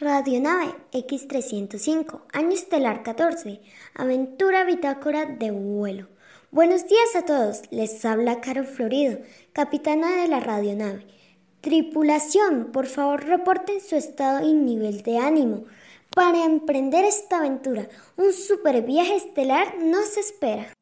Radionave X305, año estelar 14, aventura bitácora de vuelo. Buenos días a todos, les habla Caro Florido, capitana de la radionave. Tripulación, por favor reporten su estado y nivel de ánimo. Para emprender esta aventura, un super viaje estelar nos espera.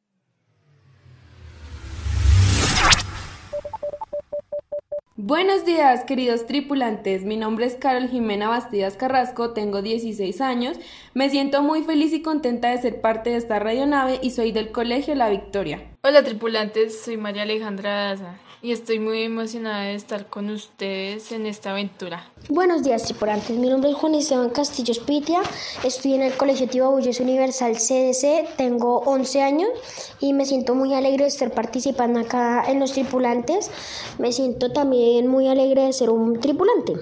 Buenos días, queridos tripulantes. Mi nombre es Carol Jimena Bastidas Carrasco, tengo 16 años. Me siento muy feliz y contenta de ser parte de esta radionave y soy del Colegio La Victoria. Hola tripulantes, soy María Alejandra y estoy muy emocionada de estar con ustedes en esta aventura. Buenos días, tripulantes. Mi nombre es Juan Esteban Castillo Spitia. Estoy en el Colegio Tibabullos Universal CDC. Tengo 11 años y me siento muy alegre de estar participando acá en los tripulantes. Me siento también muy alegre de ser un tripulante.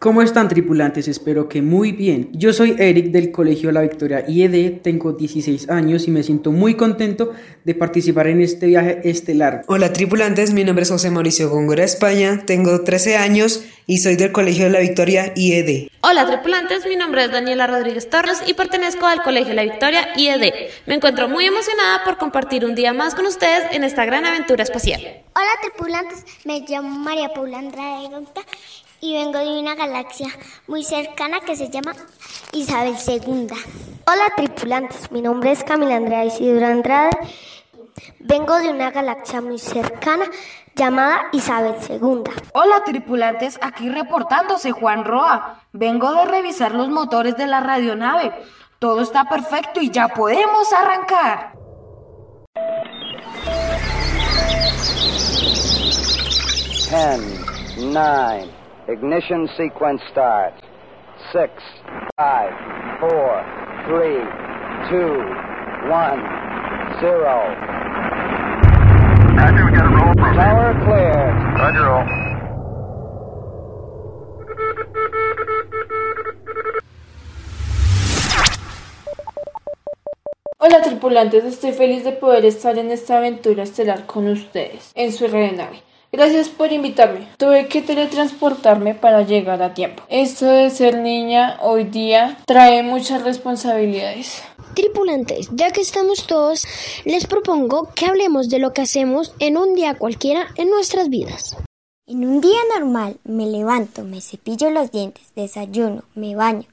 ¿Cómo están tripulantes? Espero que muy bien. Yo soy Eric del Colegio La Victoria IED, tengo 16 años y me siento muy contento de participar en este viaje estelar. Hola tripulantes, mi nombre es José Mauricio Góngora España, tengo 13 años y soy del Colegio La Victoria IED. Hola tripulantes, mi nombre es Daniela Rodríguez Torres y pertenezco al Colegio La Victoria IED. Me encuentro muy emocionada por compartir un día más con ustedes en esta gran aventura espacial. Hola tripulantes, me llamo María Paula Andrade y vengo de una galaxia muy cercana que se llama Isabel II. Hola tripulantes, mi nombre es Camila Andrea Isidro Andrade. Vengo de una galaxia muy cercana llamada Isabel II. Hola tripulantes, aquí reportándose Juan Roa. Vengo de revisar los motores de la radionave. Todo está perfecto y ya podemos arrancar. Ten, nine. Ignition sequence starts. Six, five, four, three, two, one, zero. Hola tripulantes, estoy feliz de poder estar en esta aventura estelar con ustedes, en su nave. Gracias por invitarme. Tuve que teletransportarme para llegar a tiempo. Esto de ser niña hoy día trae muchas responsabilidades. Tripulantes, ya que estamos todos, les propongo que hablemos de lo que hacemos en un día cualquiera en nuestras vidas. En un día normal me levanto, me cepillo los dientes, desayuno, me baño,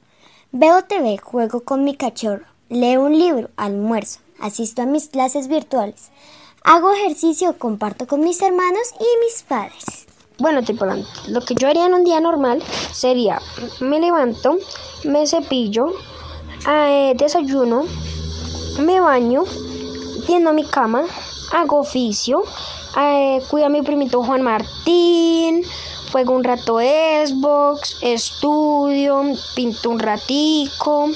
veo TV, juego con mi cachorro, leo un libro, almuerzo, asisto a mis clases virtuales, hago ejercicio, comparto con mis hermanos y mis padres. Bueno, tripulante, lo que yo haría en un día normal sería, me levanto, me cepillo, eh, desayuno, me baño, tiendo mi cama, hago oficio, eh, cuido a mi primito Juan Martín, juego un rato Xbox, estudio, pinto un ratico,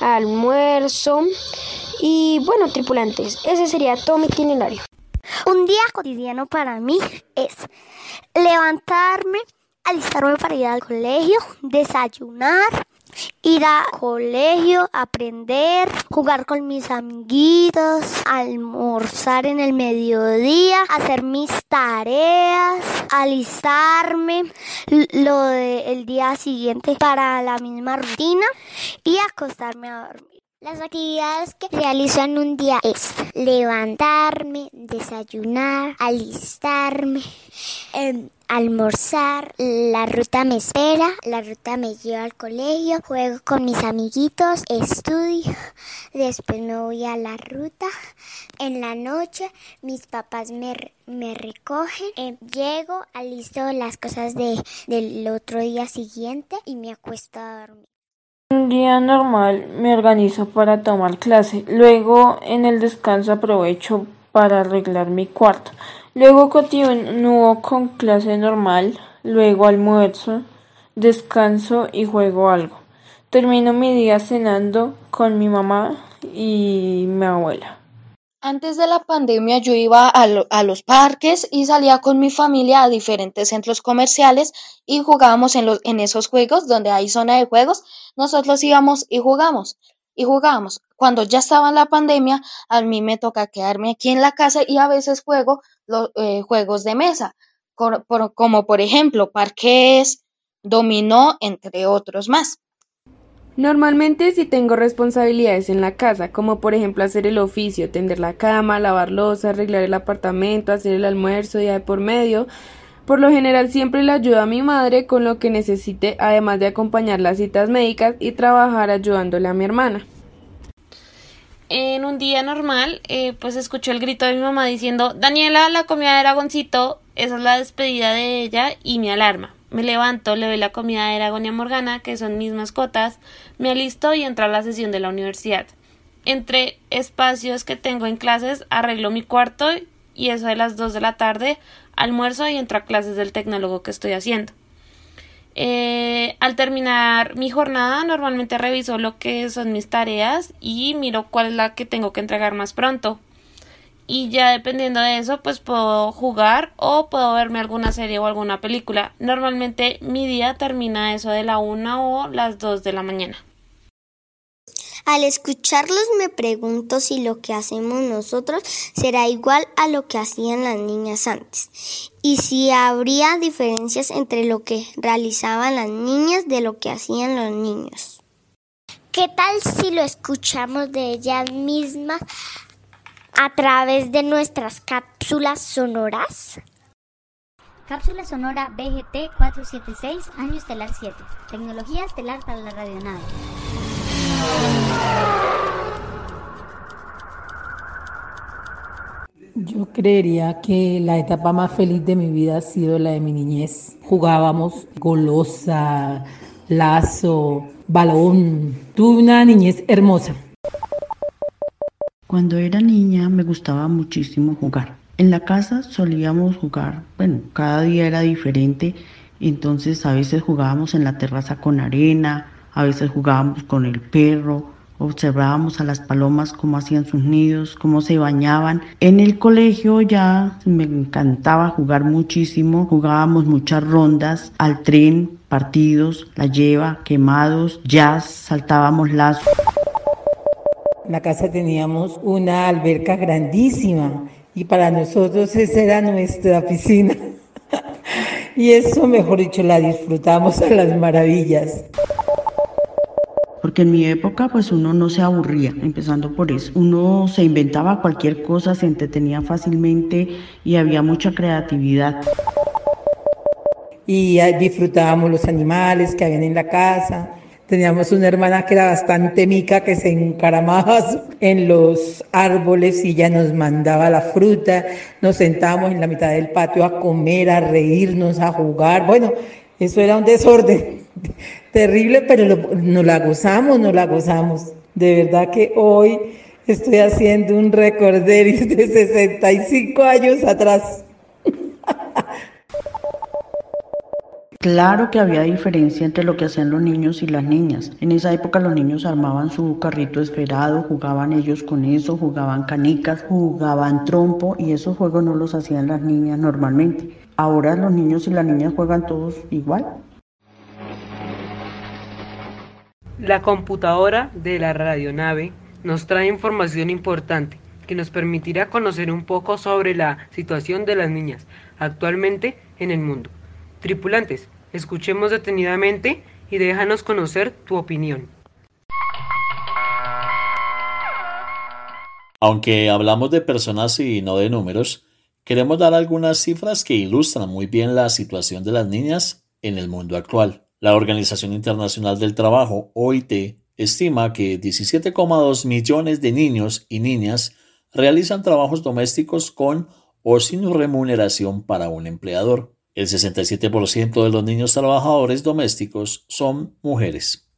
almuerzo y bueno, tripulantes, ese sería todo mi itinerario. Un día cotidiano para mí es levantarme, alistarme para ir al colegio, desayunar, ir al colegio, aprender, jugar con mis amiguitos, almorzar en el mediodía, hacer mis tareas, alistarme lo del día siguiente para la misma rutina y acostarme a dormir. Las actividades que realizo en un día es levantarme, desayunar, alistarme, eh, almorzar, la ruta me espera, la ruta me lleva al colegio, juego con mis amiguitos, estudio, después me voy a la ruta, en la noche mis papás me, me recogen, eh, llego, alisto las cosas de, del otro día siguiente y me acuesto a dormir. Un día normal me organizo para tomar clase, luego en el descanso aprovecho para arreglar mi cuarto, luego continúo con clase normal, luego almuerzo, descanso y juego algo. Termino mi día cenando con mi mamá y mi abuela. Antes de la pandemia yo iba a, lo- a los parques y salía con mi familia a diferentes centros comerciales y jugábamos en, los, en esos juegos donde hay zona de juegos. Nosotros íbamos y jugamos y jugábamos. Cuando ya estaba la pandemia, a mí me toca quedarme aquí en la casa y a veces juego los juegos de mesa, como por ejemplo parques, dominó, entre otros más. Normalmente si tengo responsabilidades en la casa, como por ejemplo hacer el oficio, tender la cama, lavar losa, arreglar el apartamento, hacer el almuerzo día de por medio, por lo general siempre le ayudo a mi madre con lo que necesite, además de acompañar las citas médicas y trabajar ayudándole a mi hermana. En un día normal, eh, pues escucho el grito de mi mamá diciendo, Daniela, la comida de dragoncito, esa es la despedida de ella y mi alarma. Me levanto, le doy la comida de Aragón y Morgana, que son mis mascotas, me alisto y entro a la sesión de la universidad. Entre espacios que tengo en clases, arreglo mi cuarto y eso de las 2 de la tarde, almuerzo y entro a clases del tecnólogo que estoy haciendo. Eh, al terminar mi jornada, normalmente reviso lo que son mis tareas y miro cuál es la que tengo que entregar más pronto y ya dependiendo de eso pues puedo jugar o puedo verme alguna serie o alguna película. Normalmente mi día termina eso de la una o las dos de la mañana. Al escucharlos me pregunto si lo que hacemos nosotros será igual a lo que hacían las niñas antes y si habría diferencias entre lo que realizaban las niñas de lo que hacían los niños. ¿Qué tal si lo escuchamos de ellas mismas a través de nuestras cápsulas sonoras? Cápsula sonora BGT 476, año estelar 7. Tecnología estelar para la radionave. Yo creería que la etapa más feliz de mi vida ha sido la de mi niñez. Jugábamos golosa, lazo, balón. Tuve una niñez hermosa. Cuando era niña me gustaba muchísimo jugar. En la casa solíamos jugar, bueno, cada día era diferente, entonces a veces jugábamos en la terraza con arena, a veces jugábamos con el perro, observábamos a las palomas cómo hacían sus nidos, cómo se bañaban. En el colegio ya me encantaba jugar muchísimo, jugábamos muchas rondas, al tren, partidos, la lleva, quemados, jazz, saltábamos lazos. En la casa teníamos una alberca grandísima y para nosotros esa era nuestra piscina. y eso, mejor dicho, la disfrutamos a las maravillas. Porque en mi época pues uno no se aburría, empezando por eso. Uno se inventaba cualquier cosa, se entretenía fácilmente y había mucha creatividad. Y disfrutábamos los animales que habían en la casa Teníamos una hermana que era bastante mica, que se encaramaba en los árboles y ya nos mandaba la fruta. Nos sentábamos en la mitad del patio a comer, a reírnos, a jugar. Bueno, eso era un desorden terrible, pero nos la gozamos, nos la gozamos. De verdad que hoy estoy haciendo un recorderis de 65 años atrás. Claro que había diferencia entre lo que hacían los niños y las niñas. En esa época los niños armaban su carrito esferado, jugaban ellos con eso, jugaban canicas, jugaban trompo y esos juegos no los hacían las niñas normalmente. Ahora los niños y las niñas juegan todos igual. La computadora de la radionave nos trae información importante que nos permitirá conocer un poco sobre la situación de las niñas actualmente en el mundo. Tripulantes, escuchemos detenidamente y déjanos conocer tu opinión. Aunque hablamos de personas y no de números, queremos dar algunas cifras que ilustran muy bien la situación de las niñas en el mundo actual. La Organización Internacional del Trabajo, OIT, estima que 17,2 millones de niños y niñas realizan trabajos domésticos con o sin remuneración para un empleador. El 67% de los niños trabajadores domésticos son mujeres.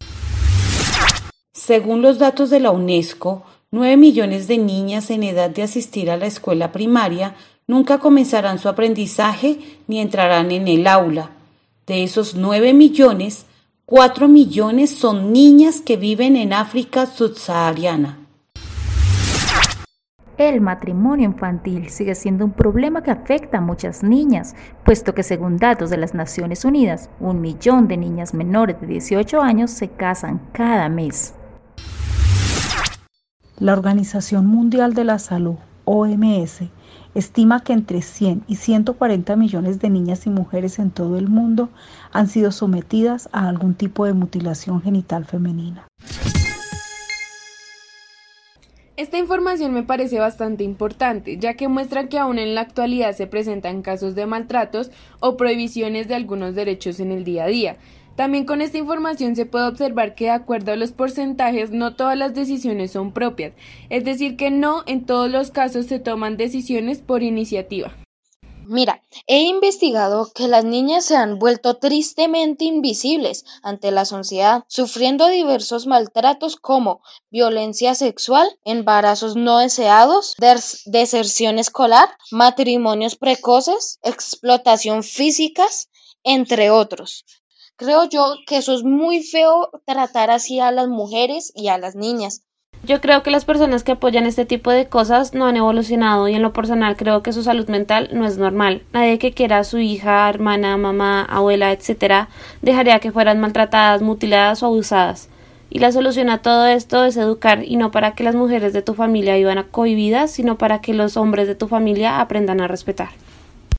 Según los datos de la UNESCO, 9 millones de niñas en edad de asistir a la escuela primaria nunca comenzarán su aprendizaje ni entrarán en el aula. De esos 9 millones, 4 millones son niñas que viven en África subsahariana. El matrimonio infantil sigue siendo un problema que afecta a muchas niñas, puesto que según datos de las Naciones Unidas, un millón de niñas menores de 18 años se casan cada mes. La Organización Mundial de la Salud, OMS, estima que entre 100 y 140 millones de niñas y mujeres en todo el mundo han sido sometidas a algún tipo de mutilación genital femenina. Esta información me parece bastante importante, ya que muestra que aún en la actualidad se presentan casos de maltratos o prohibiciones de algunos derechos en el día a día. También con esta información se puede observar que de acuerdo a los porcentajes no todas las decisiones son propias, es decir que no en todos los casos se toman decisiones por iniciativa. Mira, he investigado que las niñas se han vuelto tristemente invisibles ante la sociedad, sufriendo diversos maltratos como violencia sexual, embarazos no deseados, deserción escolar, matrimonios precoces, explotación físicas, entre otros. Creo yo que eso es muy feo tratar así a las mujeres y a las niñas. Yo creo que las personas que apoyan este tipo de cosas no han evolucionado y en lo personal creo que su salud mental no es normal. Nadie que quiera a su hija, hermana, mamá, abuela, etcétera, dejaría que fueran maltratadas, mutiladas o abusadas. Y la solución a todo esto es educar y no para que las mujeres de tu familia vivan cohibidas, sino para que los hombres de tu familia aprendan a respetar.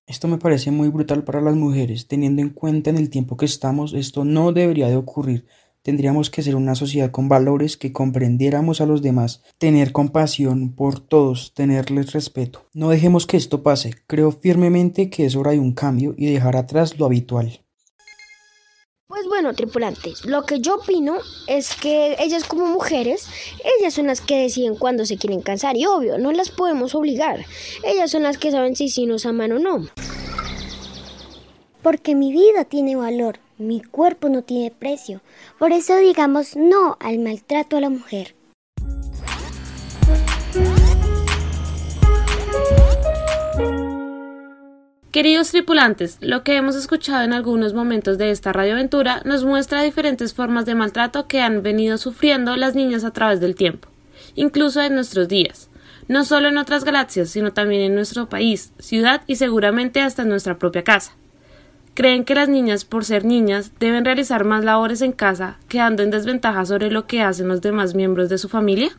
Esto me parece muy brutal para las mujeres, teniendo en cuenta en el tiempo que estamos, esto no debería de ocurrir. Tendríamos que ser una sociedad con valores que comprendiéramos a los demás, tener compasión por todos, tenerles respeto. No dejemos que esto pase. Creo firmemente que es hora de un cambio y dejar atrás lo habitual. Pues bueno, tripulantes, lo que yo opino es que ellas como mujeres, ellas son las que deciden cuándo se quieren cansar y obvio, no las podemos obligar. Ellas son las que saben si sí nos aman o no. Porque mi vida tiene valor mi cuerpo no tiene precio. Por eso digamos no al maltrato a la mujer. Queridos tripulantes, lo que hemos escuchado en algunos momentos de esta radioaventura nos muestra diferentes formas de maltrato que han venido sufriendo las niñas a través del tiempo, incluso en nuestros días, no solo en otras galaxias, sino también en nuestro país, ciudad y seguramente hasta en nuestra propia casa. ¿Creen que las niñas, por ser niñas, deben realizar más labores en casa, quedando en desventaja sobre lo que hacen los demás miembros de su familia?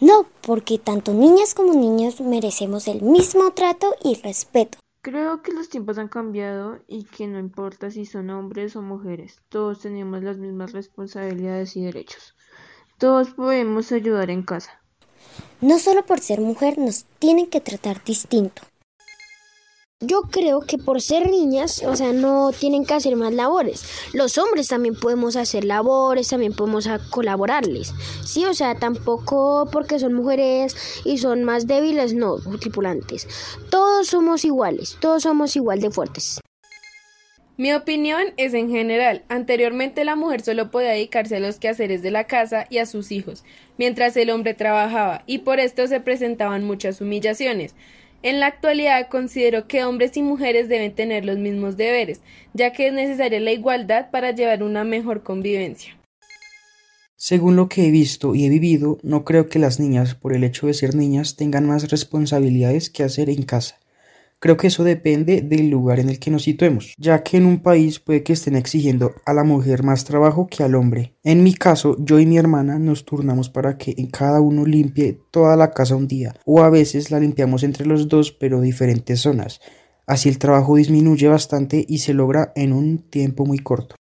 No, porque tanto niñas como niños merecemos el mismo trato y respeto. Creo que los tiempos han cambiado y que no importa si son hombres o mujeres, todos tenemos las mismas responsabilidades y derechos. Todos podemos ayudar en casa. No solo por ser mujer nos tienen que tratar distinto. Yo creo que por ser niñas, o sea, no tienen que hacer más labores. Los hombres también podemos hacer labores, también podemos colaborarles. Sí, o sea, tampoco porque son mujeres y son más débiles, no, tripulantes. Todos somos iguales, todos somos igual de fuertes. Mi opinión es en general. Anteriormente la mujer solo podía dedicarse a los quehaceres de la casa y a sus hijos, mientras el hombre trabajaba, y por esto se presentaban muchas humillaciones. En la actualidad considero que hombres y mujeres deben tener los mismos deberes, ya que es necesaria la igualdad para llevar una mejor convivencia. Según lo que he visto y he vivido, no creo que las niñas, por el hecho de ser niñas, tengan más responsabilidades que hacer en casa. Creo que eso depende del lugar en el que nos situemos, ya que en un país puede que estén exigiendo a la mujer más trabajo que al hombre. En mi caso, yo y mi hermana nos turnamos para que en cada uno limpie toda la casa un día, o a veces la limpiamos entre los dos pero diferentes zonas. Así el trabajo disminuye bastante y se logra en un tiempo muy corto.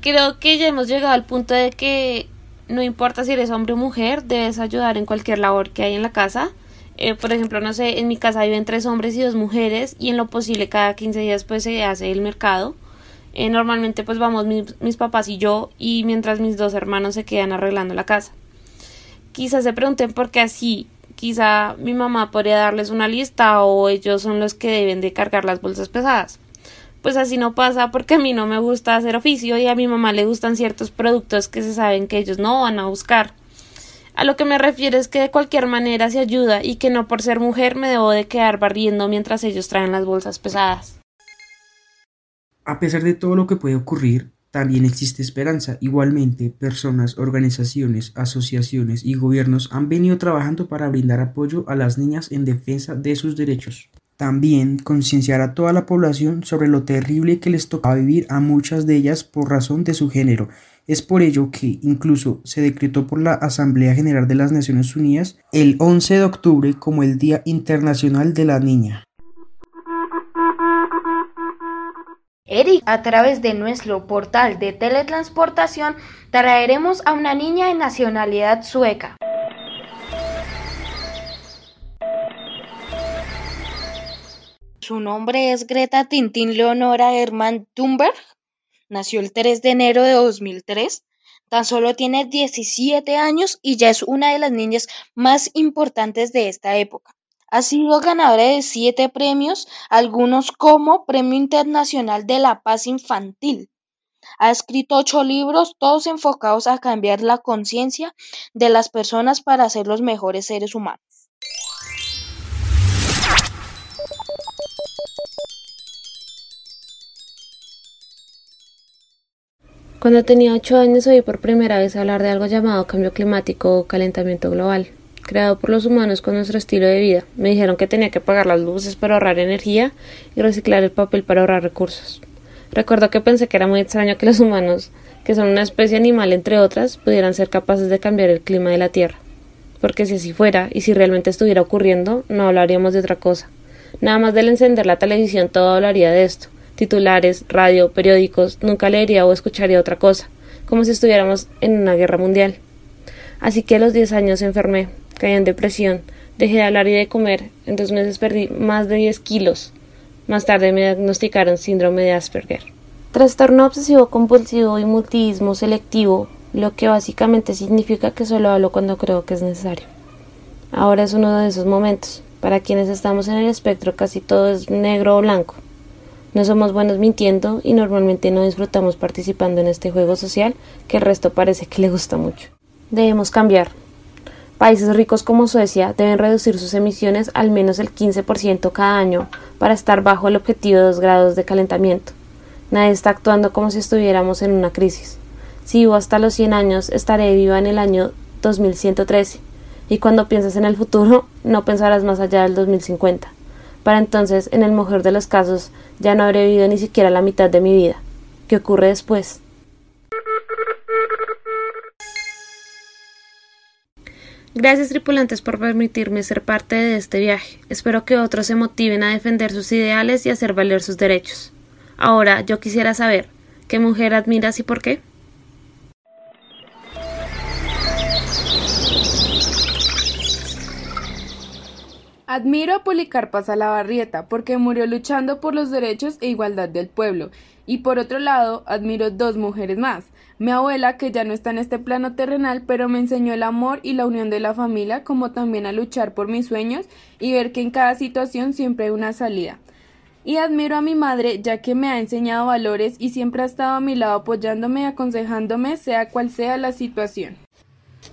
Creo que ya hemos llegado al punto de que no importa si eres hombre o mujer, debes ayudar en cualquier labor que hay en la casa eh, por ejemplo, no sé, en mi casa viven tres hombres y dos mujeres y en lo posible cada 15 días pues se hace el mercado. Eh, normalmente pues vamos mis, papás y yo y mientras mis dos hermanos se quedan arreglando la casa. Quizás se pregunten por qué así. Quizá mi mamá podría darles una lista o ellos son los que deben de cargar las bolsas pesadas. Pues así no pasa porque a mí no me gusta hacer oficio y a mi mamá le gustan ciertos productos que se saben que ellos no van a buscar. A lo que me refiero es que de cualquier manera se ayuda y que no por ser mujer me debo de quedar barriendo mientras ellos traen las bolsas pesadas. A pesar de todo lo que puede ocurrir, también existe esperanza. Igualmente, personas, organizaciones, asociaciones y gobiernos han venido trabajando para brindar apoyo a las niñas en defensa de sus derechos. También concienciar a toda la población sobre lo terrible que les tocaba vivir a muchas de ellas por razón de su género. Es por ello que incluso se decretó por la Asamblea General de las Naciones Unidas el 11 de octubre como el Día Internacional de la Niña. Eric, a través de nuestro portal de teletransportación, traeremos a una niña de nacionalidad sueca. Su nombre es Greta Tintin Leonora Hermann Thunberg. Nació el 3 de enero de 2003. Tan solo tiene 17 años y ya es una de las niñas más importantes de esta época. Ha sido ganadora de siete premios, algunos como Premio Internacional de la Paz Infantil. Ha escrito ocho libros, todos enfocados a cambiar la conciencia de las personas para ser los mejores seres humanos. Cuando tenía ocho años oí por primera vez hablar de algo llamado cambio climático o calentamiento global creado por los humanos con nuestro estilo de vida. Me dijeron que tenía que apagar las luces para ahorrar energía y reciclar el papel para ahorrar recursos. Recuerdo que pensé que era muy extraño que los humanos, que son una especie animal entre otras, pudieran ser capaces de cambiar el clima de la Tierra. Porque si así fuera, y si realmente estuviera ocurriendo, no hablaríamos de otra cosa. Nada más del encender la televisión todo hablaría de esto. Titulares, radio, periódicos, nunca leería o escucharía otra cosa, como si estuviéramos en una guerra mundial. Así que a los 10 años enfermé, caí en depresión, dejé de hablar y de comer, en dos meses perdí más de 10 kilos. Más tarde me diagnosticaron síndrome de Asperger. Trastorno obsesivo compulsivo y multiismo selectivo, lo que básicamente significa que solo hablo cuando creo que es necesario. Ahora es uno de esos momentos. Para quienes estamos en el espectro casi todo es negro o blanco. No somos buenos mintiendo y normalmente no disfrutamos participando en este juego social que el resto parece que le gusta mucho. Debemos cambiar, Países ricos como Suecia deben reducir sus emisiones al menos el 15% cada año para estar bajo el objetivo de 2 grados de calentamiento. Nadie está actuando como si estuviéramos en una crisis. Si vivo hasta los 100 años, estaré viva en el año 2113. Y cuando pienses en el futuro, no pensarás más allá del 2050. Para entonces, en el mejor de los casos, ya no habré vivido ni siquiera la mitad de mi vida. ¿Qué ocurre después? Gracias tripulantes por permitirme ser parte de este viaje. Espero que otros se motiven a defender sus ideales y hacer valer sus derechos. Ahora yo quisiera saber, ¿qué mujer admiras y por qué? Admiro a Policarpa Salabarrieta porque murió luchando por los derechos e igualdad del pueblo. Y por otro lado, admiro dos mujeres más. Mi abuela, que ya no está en este plano terrenal, pero me enseñó el amor y la unión de la familia, como también a luchar por mis sueños y ver que en cada situación siempre hay una salida. Y admiro a mi madre, ya que me ha enseñado valores y siempre ha estado a mi lado apoyándome y aconsejándome, sea cual sea la situación.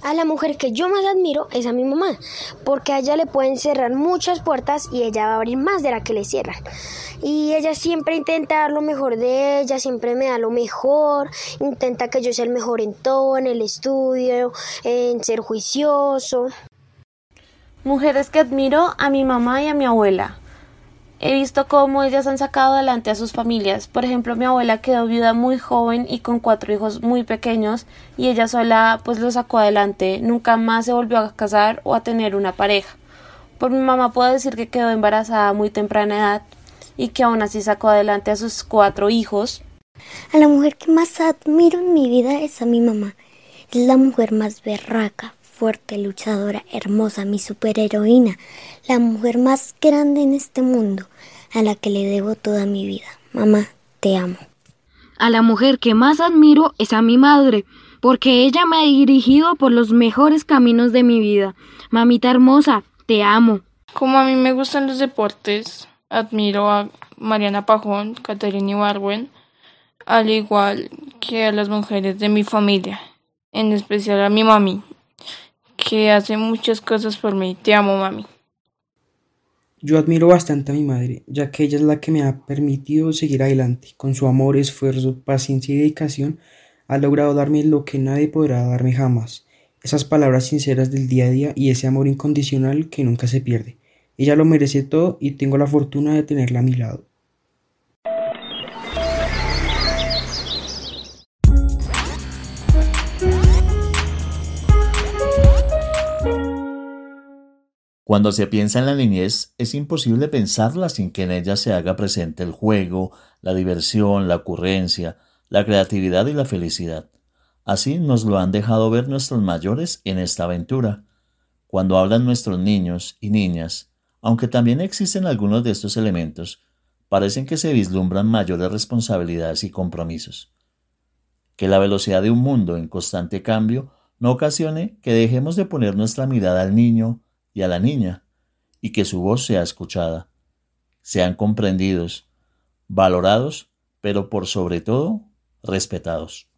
A la mujer que yo más admiro es a mi mamá, porque a ella le pueden cerrar muchas puertas y ella va a abrir más de la que le cierran. Y ella siempre intenta dar lo mejor de ella, siempre me da lo mejor, intenta que yo sea el mejor en todo, en el estudio, en ser juicioso. Mujeres que admiro a mi mamá y a mi abuela. He visto cómo ellas han sacado adelante a sus familias. Por ejemplo, mi abuela quedó viuda muy joven y con cuatro hijos muy pequeños y ella sola pues lo sacó adelante. Nunca más se volvió a casar o a tener una pareja. Por mi mamá puedo decir que quedó embarazada a muy temprana edad y que aún así sacó adelante a sus cuatro hijos. A la mujer que más admiro en mi vida es a mi mamá. Es la mujer más berraca, fuerte, luchadora, hermosa, mi superheroína, la mujer más grande en este mundo, a la que le debo toda mi vida. Mamá, te amo. A la mujer que más admiro es a mi madre, porque ella me ha dirigido por los mejores caminos de mi vida. Mamita hermosa, te amo. Como a mí me gustan los deportes, admiro a Mariana Pajón, Caterina Ibarwen, al igual que a las mujeres de mi familia, en especial a mi mami, que hace muchas cosas por mí. Te amo, mami. Yo admiro bastante a mi madre, ya que ella es la que me ha permitido seguir adelante. Con su amor, esfuerzo, paciencia y dedicación, ha logrado darme lo que nadie podrá darme jamás. Esas palabras sinceras del día a día y ese amor incondicional que nunca se pierde. Ella lo merece todo y tengo la fortuna de tenerla a mi lado. Cuando se piensa en la niñez, es imposible pensarla sin que en ella se haga presente el juego, la diversión, la ocurrencia, la creatividad y la felicidad. Así nos lo han dejado ver nuestros mayores en esta aventura. Cuando hablan nuestros niños y niñas, aunque también existen algunos de estos elementos, parecen que se vislumbran mayores responsabilidades y compromisos. Que la velocidad de un mundo en constante cambio no ocasione que dejemos de poner nuestra mirada al niño, y a la niña, y que su voz sea escuchada, sean comprendidos, valorados, pero por sobre todo respetados.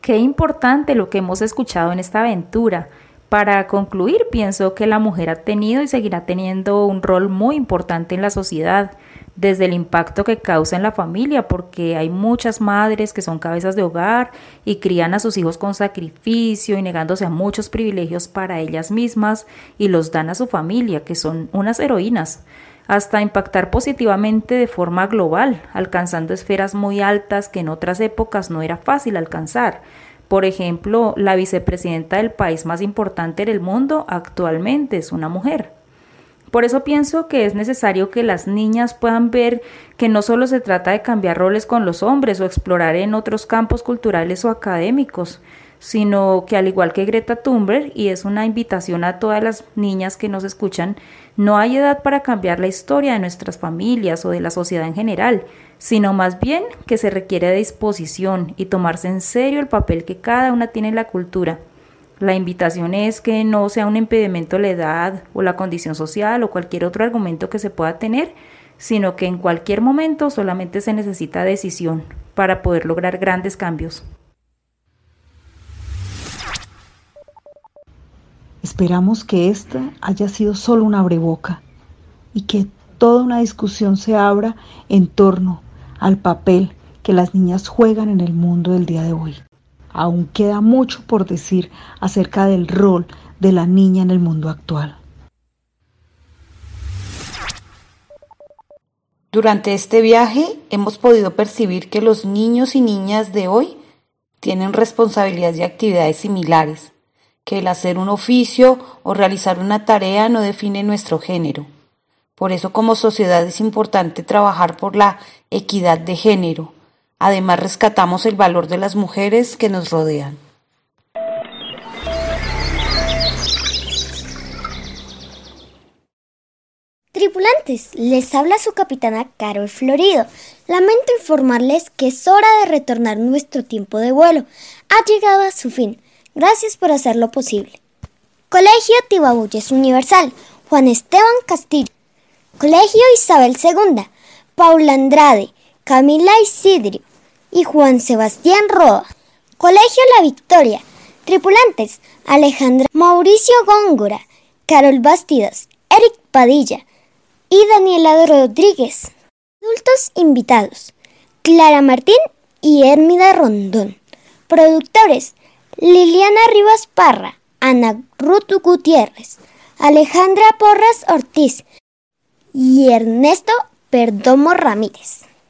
Qué importante lo que hemos escuchado en esta aventura. Para concluir, pienso que la mujer ha tenido y seguirá teniendo un rol muy importante en la sociedad desde el impacto que causa en la familia, porque hay muchas madres que son cabezas de hogar y crían a sus hijos con sacrificio y negándose a muchos privilegios para ellas mismas y los dan a su familia, que son unas heroínas, hasta impactar positivamente de forma global, alcanzando esferas muy altas que en otras épocas no era fácil alcanzar. Por ejemplo, la vicepresidenta del país más importante del mundo actualmente es una mujer. Por eso pienso que es necesario que las niñas puedan ver que no solo se trata de cambiar roles con los hombres o explorar en otros campos culturales o académicos, sino que al igual que Greta Thunberg, y es una invitación a todas las niñas que nos escuchan, no hay edad para cambiar la historia de nuestras familias o de la sociedad en general, sino más bien que se requiere disposición y tomarse en serio el papel que cada una tiene en la cultura la invitación es que no sea un impedimento la edad o la condición social o cualquier otro argumento que se pueda tener, sino que en cualquier momento solamente se necesita decisión para poder lograr grandes cambios. Esperamos que esta haya sido solo una breboca y que toda una discusión se abra en torno al papel que las niñas juegan en el mundo del día de hoy. Aún queda mucho por decir acerca del rol de la niña en el mundo actual. Durante este viaje hemos podido percibir que los niños y niñas de hoy tienen responsabilidades y actividades similares, que el hacer un oficio o realizar una tarea no define nuestro género. Por eso como sociedad es importante trabajar por la equidad de género, Además, rescatamos el valor de las mujeres que nos rodean. Tripulantes, les habla su capitana Carol Florido. Lamento informarles que es hora de retornar nuestro tiempo de vuelo. Ha llegado a su fin. Gracias por hacerlo posible. Colegio Tibabuyes Universal, Juan Esteban Castillo. Colegio Isabel II, Paula Andrade, Camila Isidrio y Juan Sebastián Roa. Colegio La Victoria. Tripulantes Alejandra Mauricio Góngora, Carol Bastidas, Eric Padilla y Daniela Rodríguez. Adultos invitados Clara Martín y Hermida Rondón. Productores Liliana Rivas Parra, Ana Ruth Gutiérrez, Alejandra Porras Ortiz y Ernesto Perdomo Ramírez.